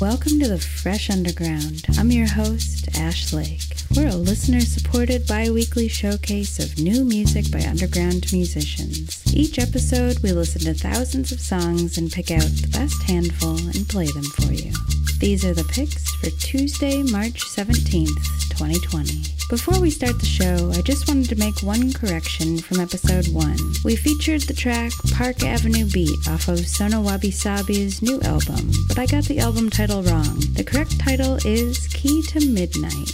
Welcome to the Fresh Underground. I'm your host, Ash Lake. We're a listener supported bi weekly showcase of new music by underground musicians. Each episode, we listen to thousands of songs and pick out the best handful and play them for you. These are the picks for Tuesday, March 17th, 2020. Before we start the show, I just wanted to make one correction from episode 1. We featured the track Park Avenue Beat off of Sona Wabi Sabi's new album, but I got the album title wrong. The correct title is Key to Midnight.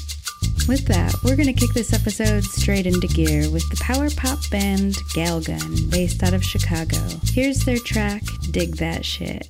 With that, we're going to kick this episode straight into gear with the power pop band Galgun, based out of Chicago. Here's their track, Dig That Shit.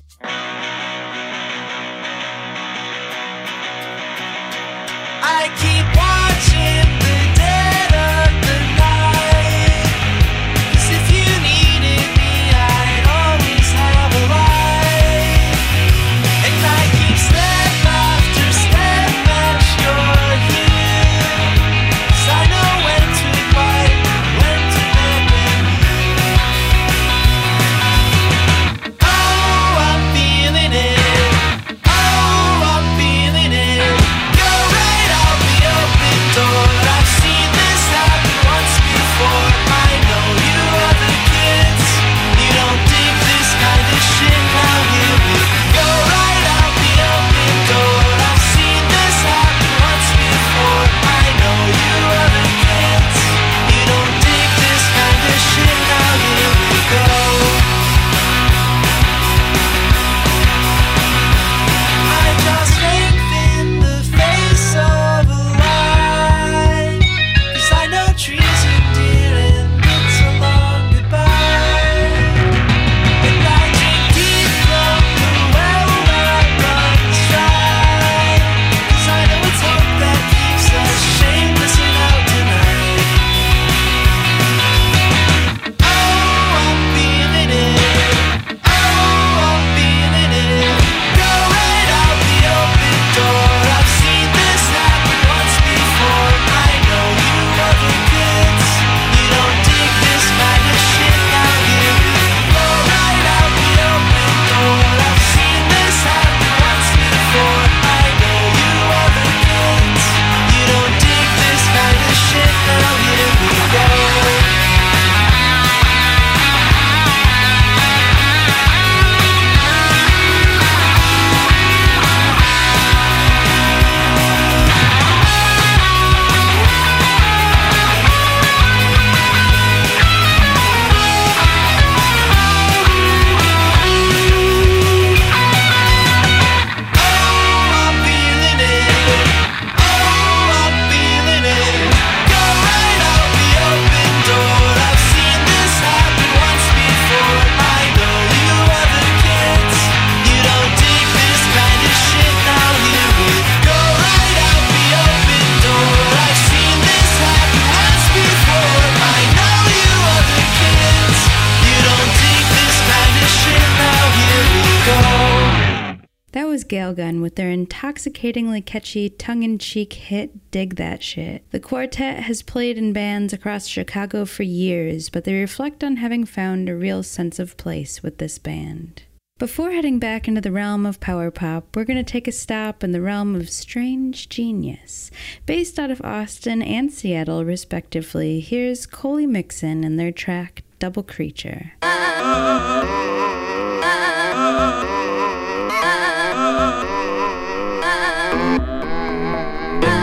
With their intoxicatingly catchy tongue in cheek hit Dig That Shit. The quartet has played in bands across Chicago for years, but they reflect on having found a real sense of place with this band. Before heading back into the realm of power pop, we're going to take a stop in the realm of strange genius. Based out of Austin and Seattle, respectively, here's Coley Mixon and their track Double Creature.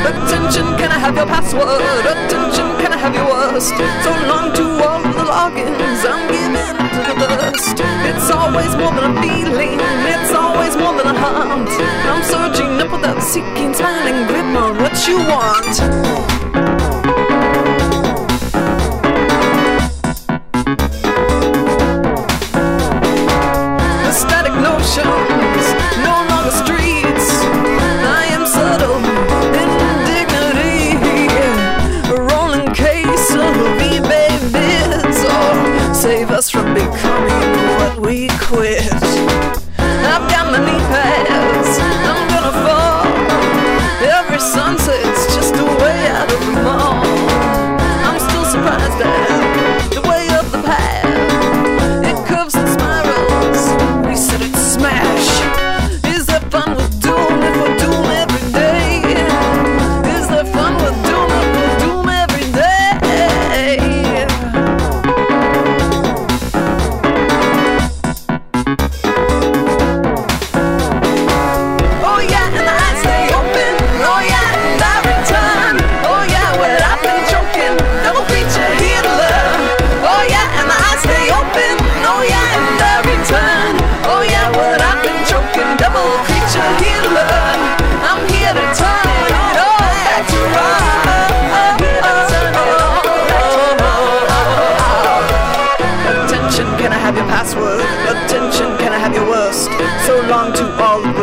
Attention, can I have your password? Attention, can I have your worst? So long to all the logins, I'm giving to the dust. It's always more than a feeling, it's always more than a hunt. I'm searching up without seeking, smiling, grip on what you want.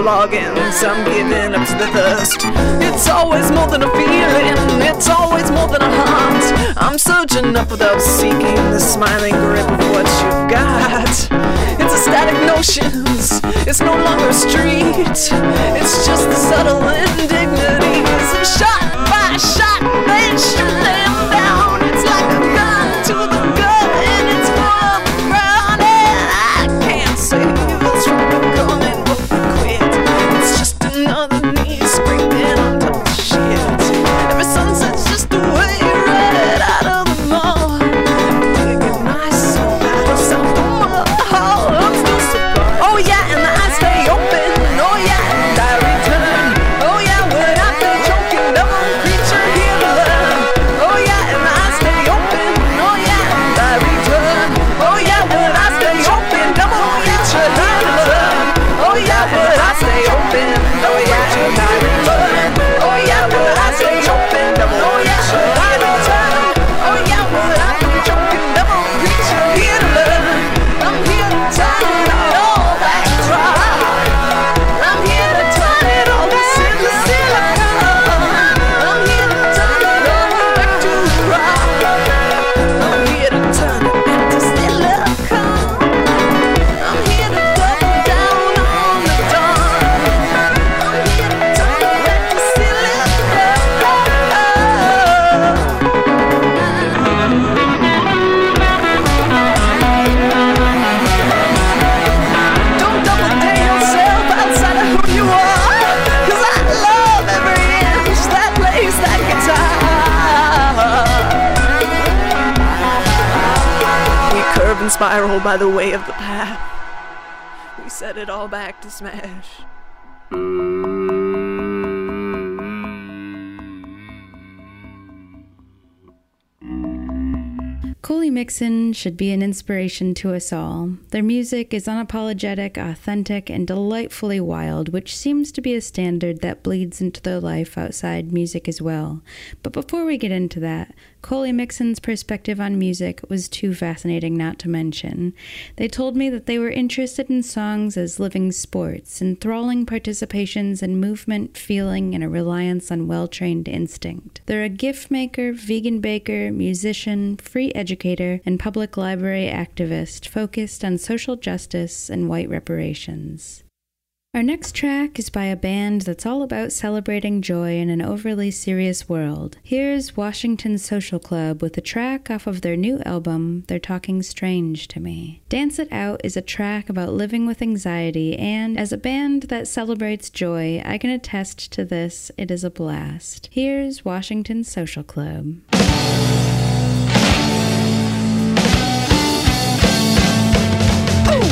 Logins. I'm giving up to the thirst. It's always more than a feeling, it's always more than a hunt. I'm surging up without seeking the smiling grip of what you've got. It's a static notions, it's no longer a street. It's just the subtle indignities shot by shot, then shoot them down. By the way of the path. We set it all back to smash. Coley Mixon should be an inspiration to us all. Their music is unapologetic, authentic, and delightfully wild, which seems to be a standard that bleeds into their life outside music as well. But before we get into that, Coley Mixon's perspective on music was too fascinating not to mention. They told me that they were interested in songs as living sports, enthralling participations in movement, feeling, and a reliance on well trained instinct. They're a gift maker, vegan baker, musician, free educator, and public library activist focused on social justice and white reparations. Our next track is by a band that's all about celebrating joy in an overly serious world. Here's Washington Social Club with a track off of their new album, They're Talking Strange to Me. Dance It Out is a track about living with anxiety, and as a band that celebrates joy, I can attest to this, it is a blast. Here's Washington Social Club.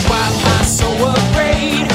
Why am I so afraid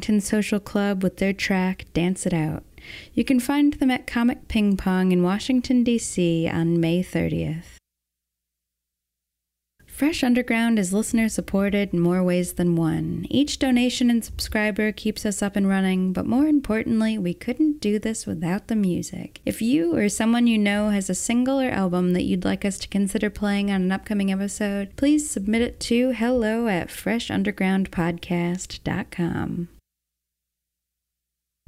Washington Social Club with their track Dance It Out. You can find them at Comet Ping Pong in Washington, D.C. on May 30th. Fresh Underground is listener supported in more ways than one. Each donation and subscriber keeps us up and running, but more importantly, we couldn't do this without the music. If you or someone you know has a single or album that you'd like us to consider playing on an upcoming episode, please submit it to hello at freshundergroundpodcast.com.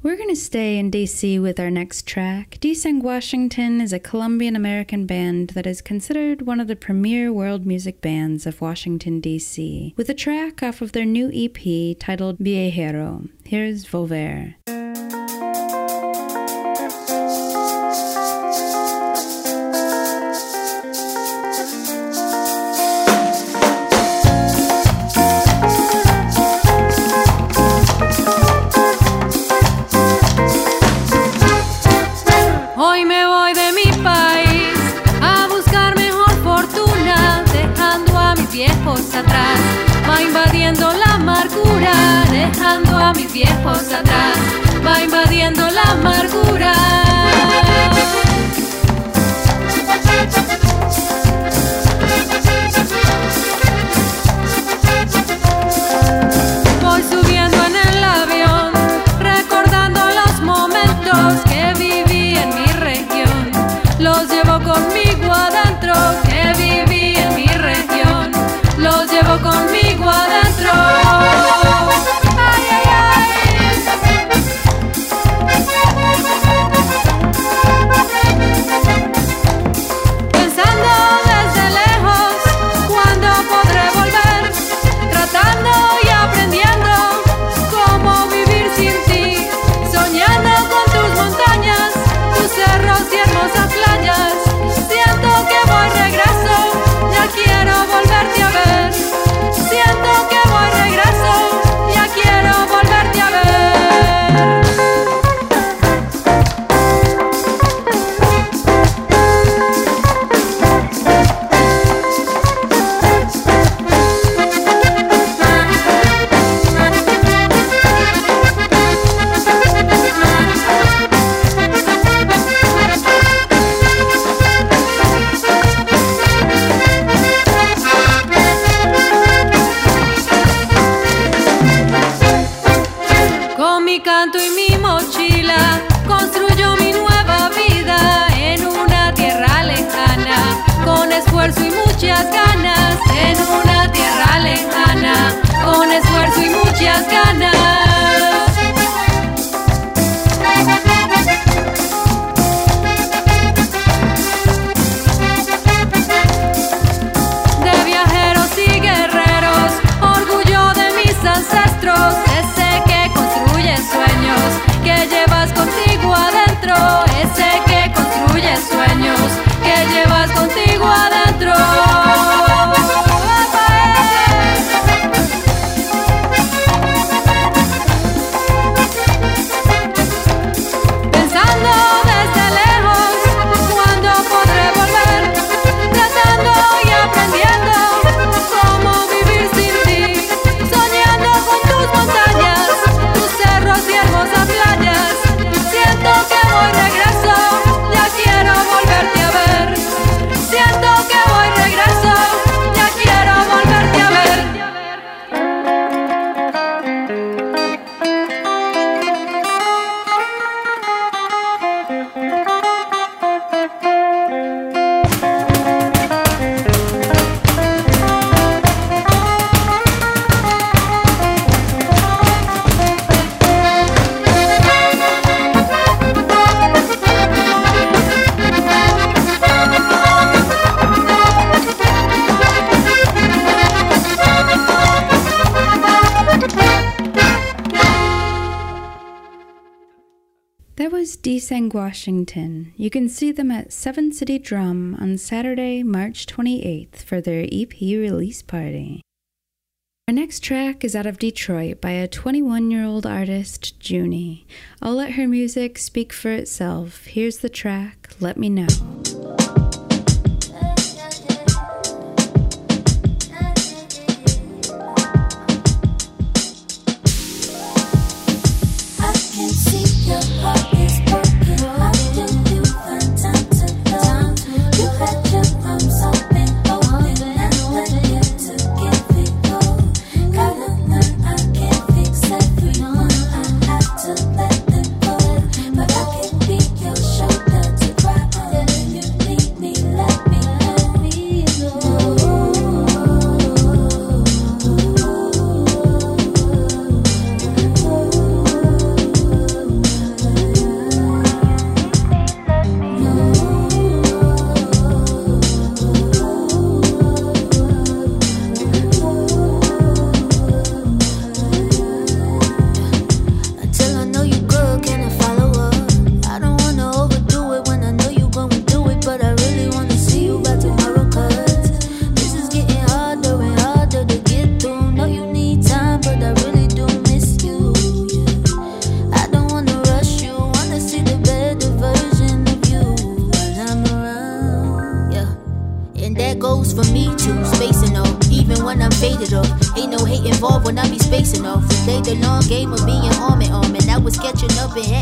We're going to stay in DC with our next track. Desang Washington is a Colombian American band that is considered one of the premier world music bands of Washington, D.C., with a track off of their new EP titled Viajero. Here's Volver. Washington. You can see them at Seven City Drum on Saturday, March 28th for their EP release party. Our next track is out of Detroit by a 21 year old artist, Junie. I'll let her music speak for itself. Here's the track, Let Me Know.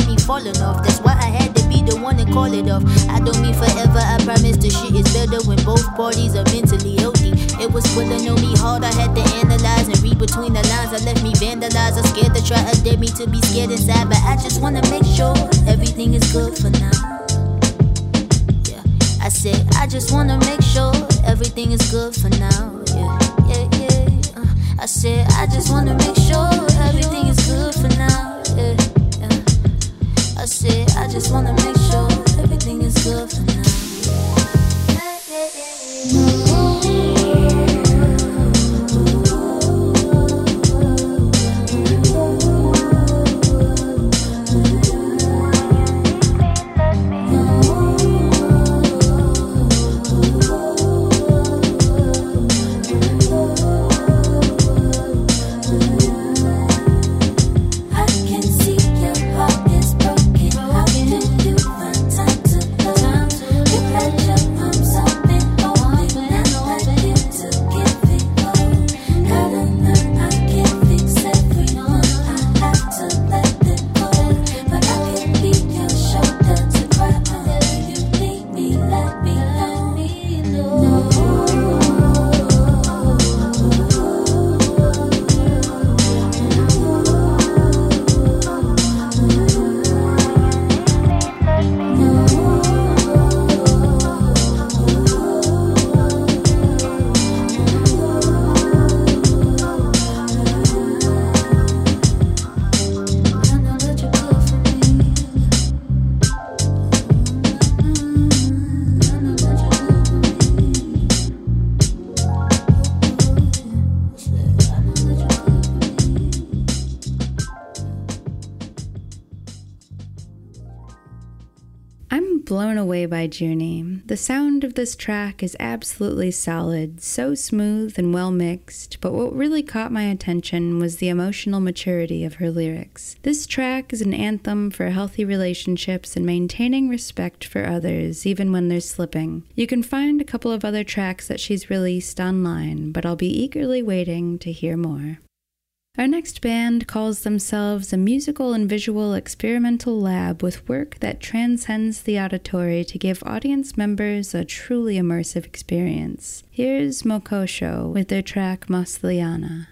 Me falling off. That's why I had to be the one to call it off. I don't mean forever, I promise the shit is better when both parties are mentally healthy. It was pulling on me hard, I had to analyze and read between the lines. I left me vandalized, I'm scared to try, I dare me to be scared inside, but I just wanna make sure everything is good for now. Yeah, I said I just wanna make sure everything is good for now. Yeah, yeah, yeah. Uh, I said I just wanna make sure everything is good for now. Yeah. I said I just wanna make sure everything is good for now. By Junie. The sound of this track is absolutely solid, so smooth and well mixed, but what really caught my attention was the emotional maturity of her lyrics. This track is an anthem for healthy relationships and maintaining respect for others, even when they're slipping. You can find a couple of other tracks that she's released online, but I'll be eagerly waiting to hear more. Our next band calls themselves a musical and visual experimental lab with work that transcends the auditory to give audience members a truly immersive experience. Here's Mokosho with their track Mosliana.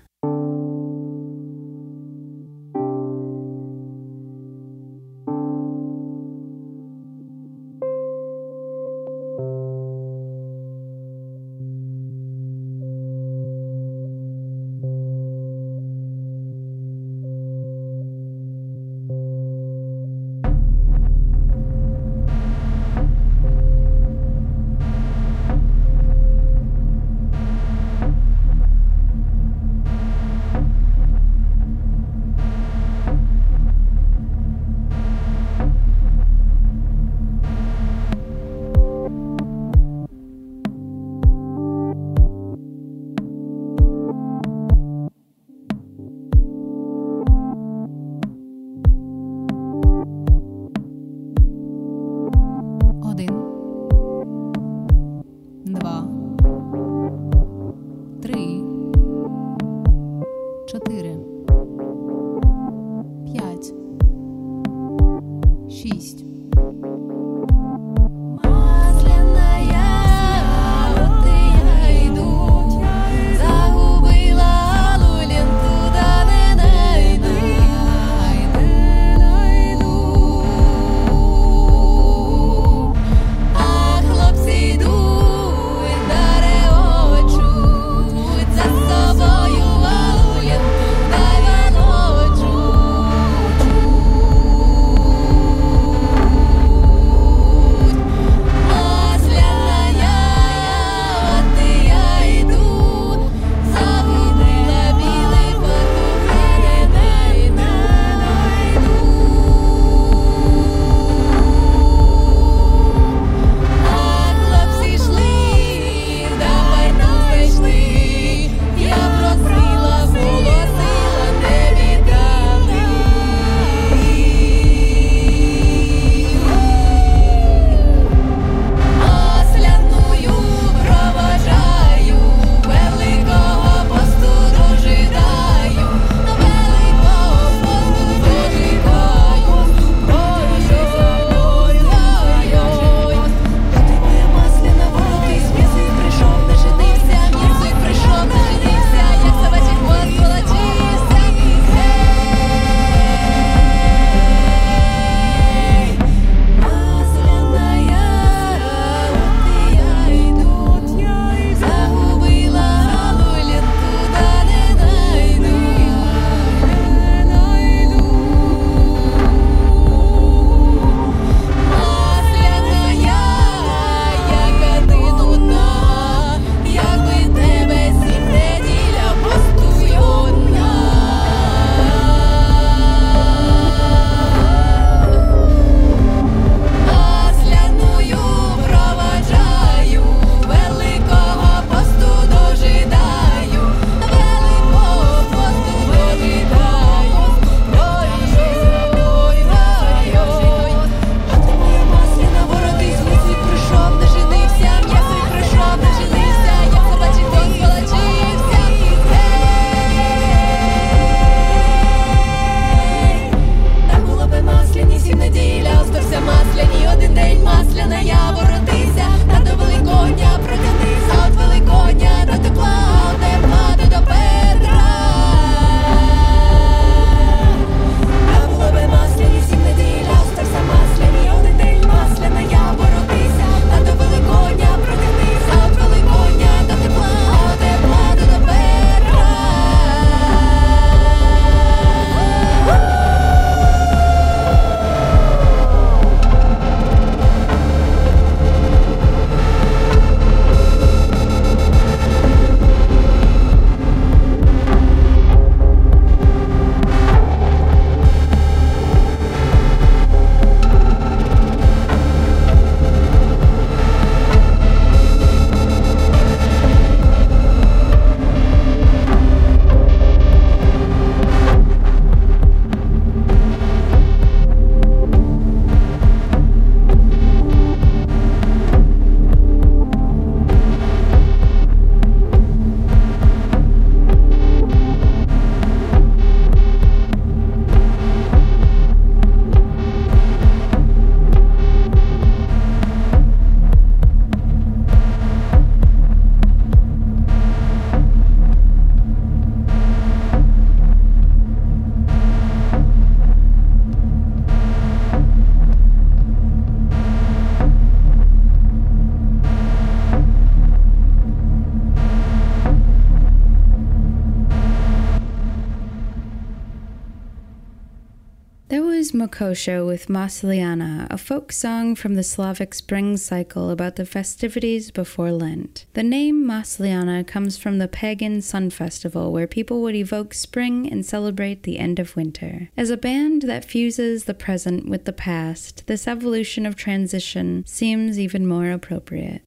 Was Mokosho with Masliana, a folk song from the Slavic spring cycle about the festivities before Lent. The name Masliana comes from the pagan sun festival where people would evoke spring and celebrate the end of winter. As a band that fuses the present with the past, this evolution of transition seems even more appropriate.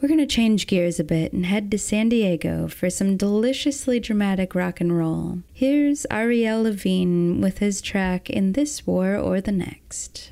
We're going to change gears a bit and head to San Diego for some deliciously dramatic rock and roll. Here's Ariel Levine with his track In This War or the Next.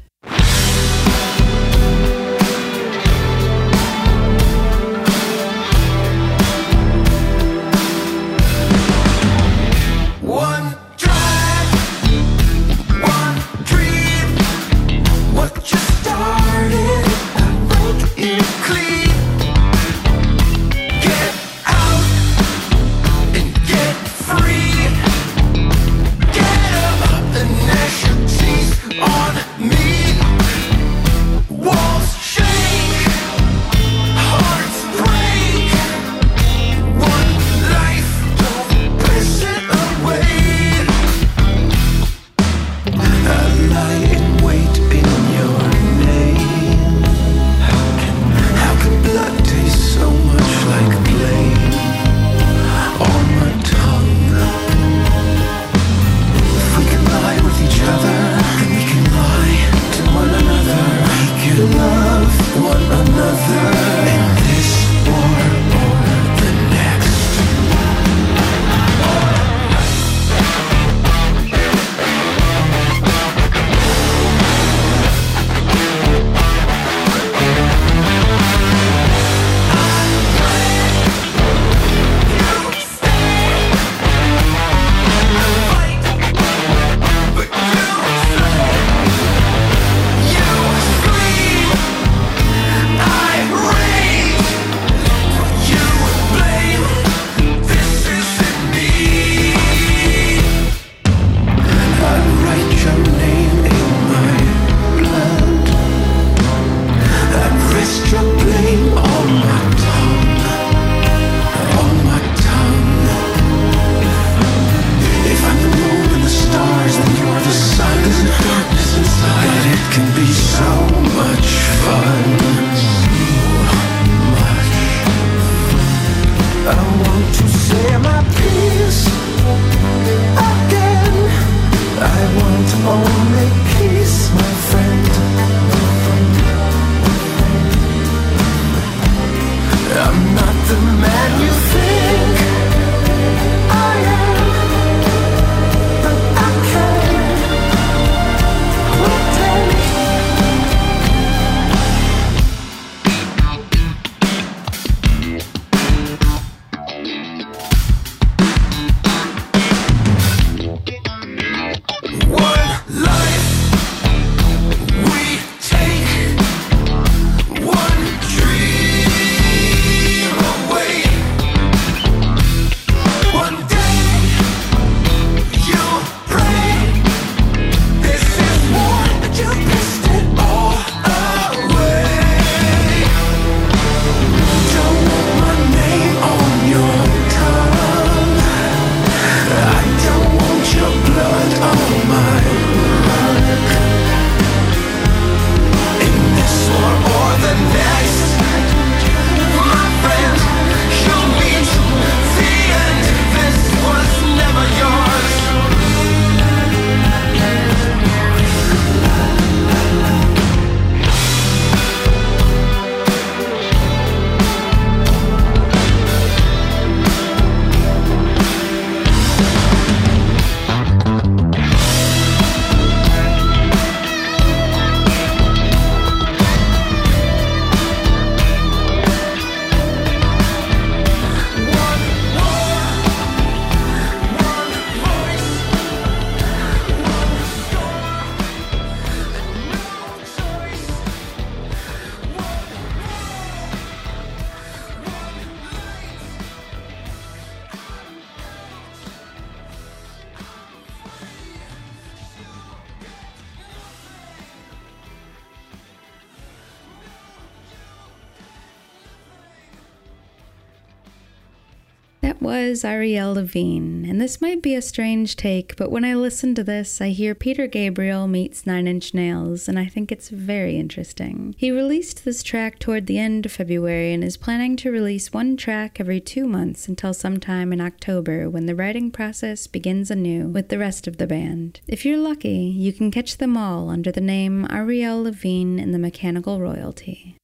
Levine, and this might be a strange take, but when I listen to this, I hear Peter Gabriel meets Nine Inch Nails, and I think it's very interesting. He released this track toward the end of February and is planning to release one track every two months until sometime in October when the writing process begins anew with the rest of the band. If you're lucky, you can catch them all under the name Ariel Levine and the Mechanical Royalty.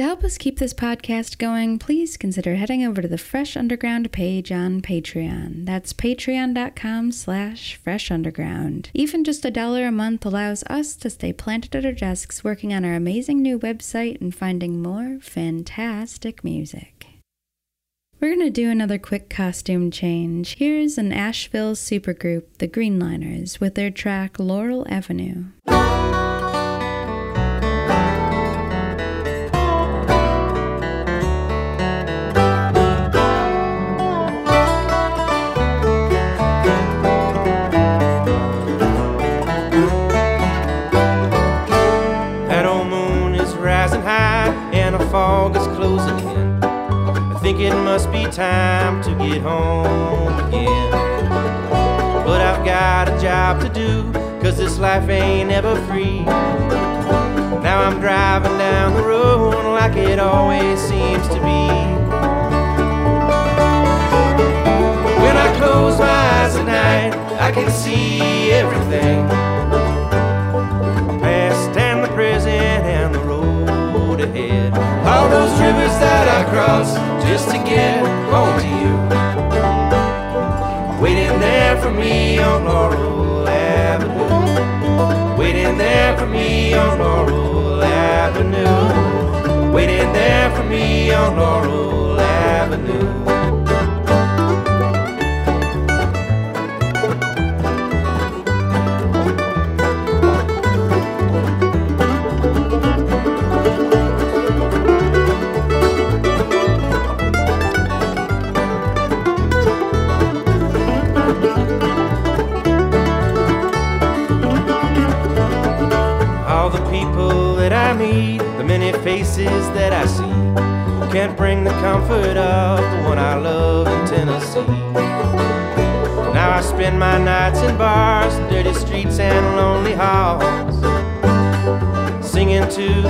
To help us keep this podcast going, please consider heading over to the Fresh Underground page on Patreon. That's patreon.com slash freshunderground. Even just a dollar a month allows us to stay planted at our desks working on our amazing new website and finding more fantastic music. We're going to do another quick costume change. Here's an Asheville supergroup, the Greenliners, with their track Laurel Avenue. Think it must be time to get home again. But I've got a job to do, cause this life ain't ever free. Now I'm driving down the road like it always seems to be.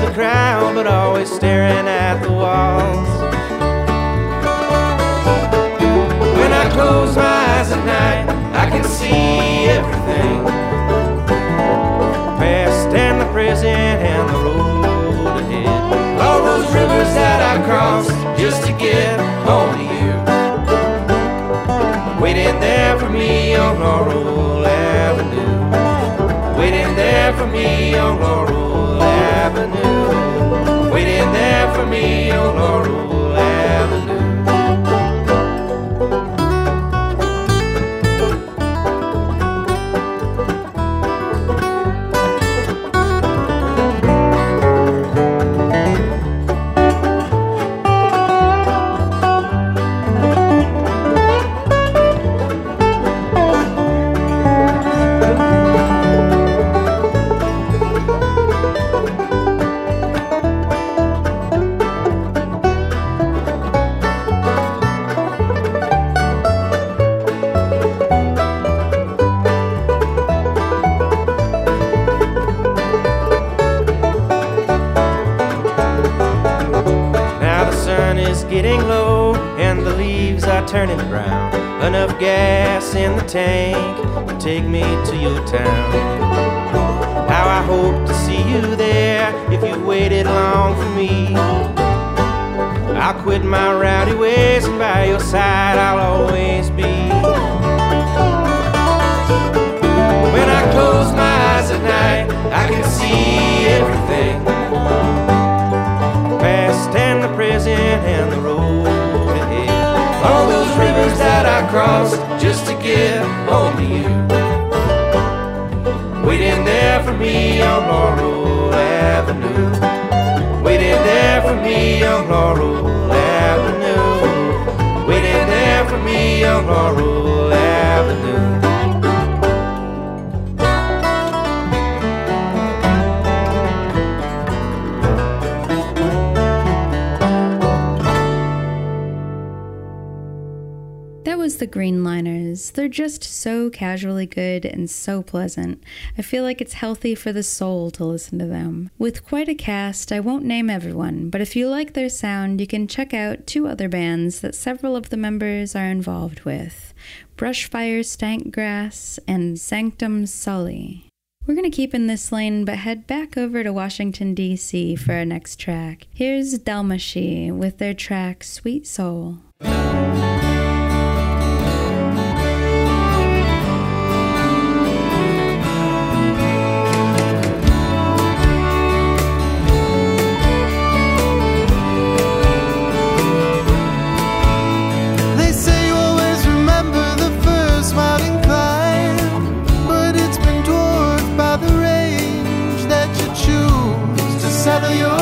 The crowd, but always staring at the walls. When I close my eyes at night, I can see everything past and the present and the road ahead. All those rivers that I crossed just to get home to you. Waiting there for me on Laurel Avenue. Waiting there for me on Laurel Avenue. Waiting there for me on Laurel Avenue. Take me to your town. How I hope to see you there if you waited long for me. I'll quit my rowdy ways and by your side I'll always be. When I close my eyes at night, I can see everything past and the present and the road ahead. All those rivers that I crossed just to get home to you. There for me on Laurel Avenue. Waiting there for me on Laurel Avenue. Waiting there for me on Laurel Avenue. That was the Greenliners. They're just so casually good and so pleasant. I feel like it's healthy for the soul to listen to them. With quite a cast, I won't name everyone, but if you like their sound, you can check out two other bands that several of the members are involved with Brushfire Stankgrass and Sanctum Sully. We're going to keep in this lane, but head back over to Washington, D.C. for our next track. Here's Dalmashi with their track Sweet Soul. Settle your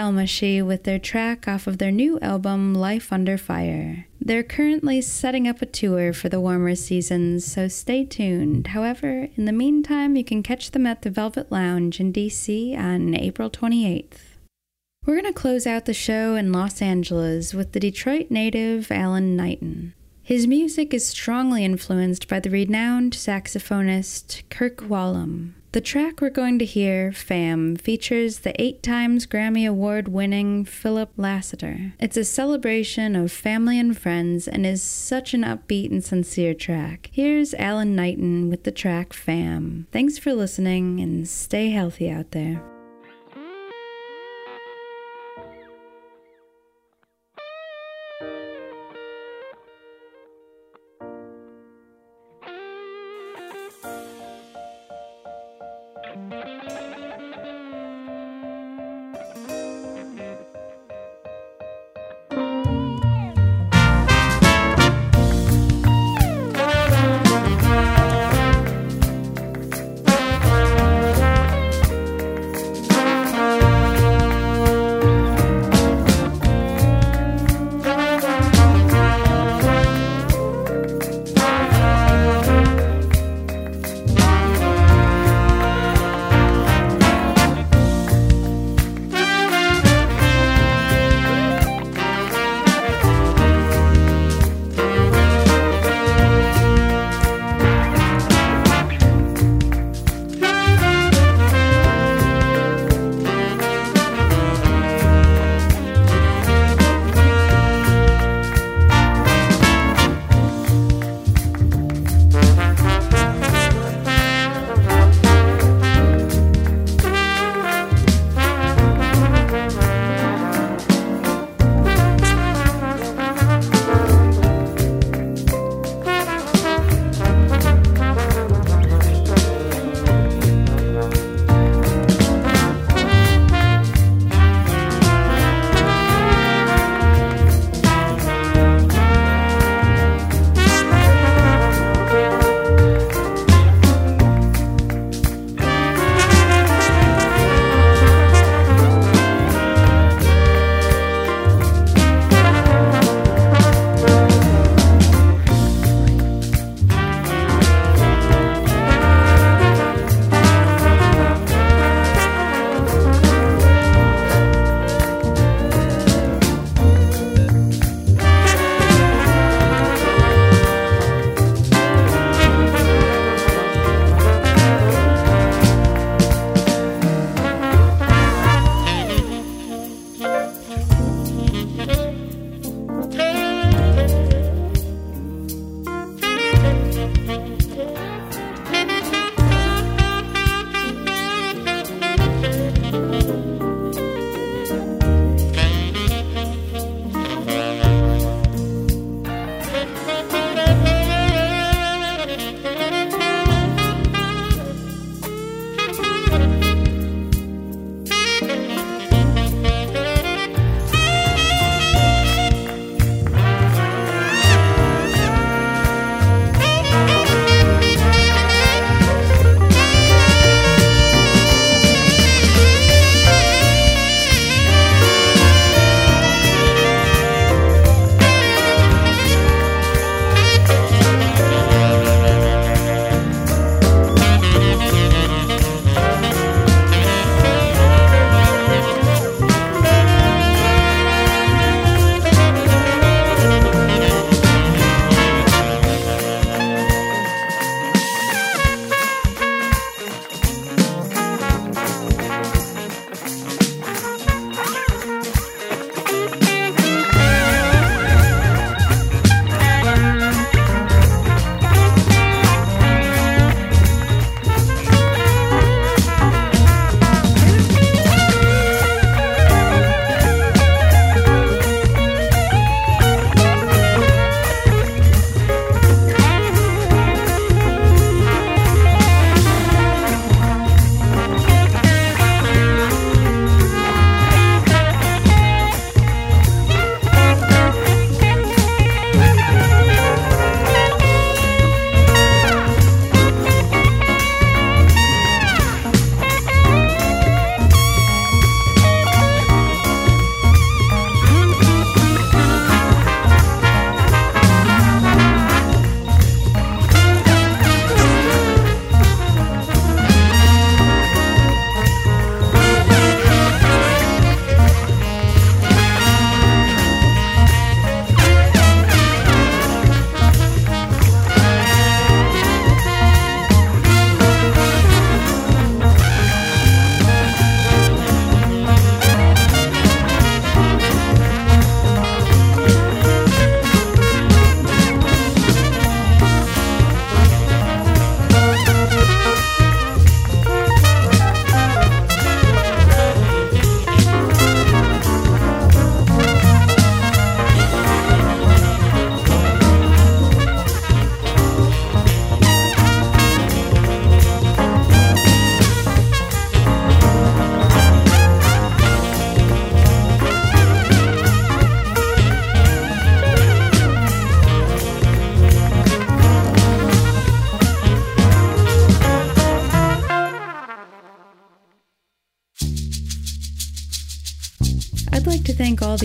Dalmashi with their track off of their new album Life Under Fire. They're currently setting up a tour for the warmer seasons, so stay tuned. However, in the meantime, you can catch them at the Velvet Lounge in DC on April 28th. We're going to close out the show in Los Angeles with the Detroit native Alan Knighton. His music is strongly influenced by the renowned saxophonist Kirk Whalum. The track we're going to hear, Fam, features the eight times Grammy Award winning Philip Lassiter. It's a celebration of family and friends and is such an upbeat and sincere track. Here's Alan Knighton with the track Fam. Thanks for listening and stay healthy out there.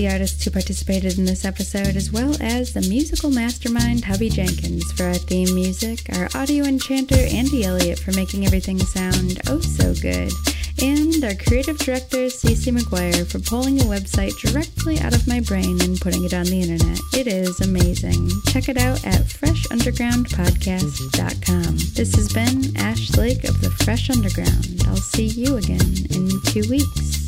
Artists who participated in this episode, as well as the musical mastermind Hubby Jenkins for our theme music, our audio enchanter Andy Elliott for making everything sound oh so good, and our creative director Cece McGuire for pulling a website directly out of my brain and putting it on the internet. It is amazing. Check it out at freshundergroundpodcast.com. This has been Ash Lake of the Fresh Underground. I'll see you again in two weeks.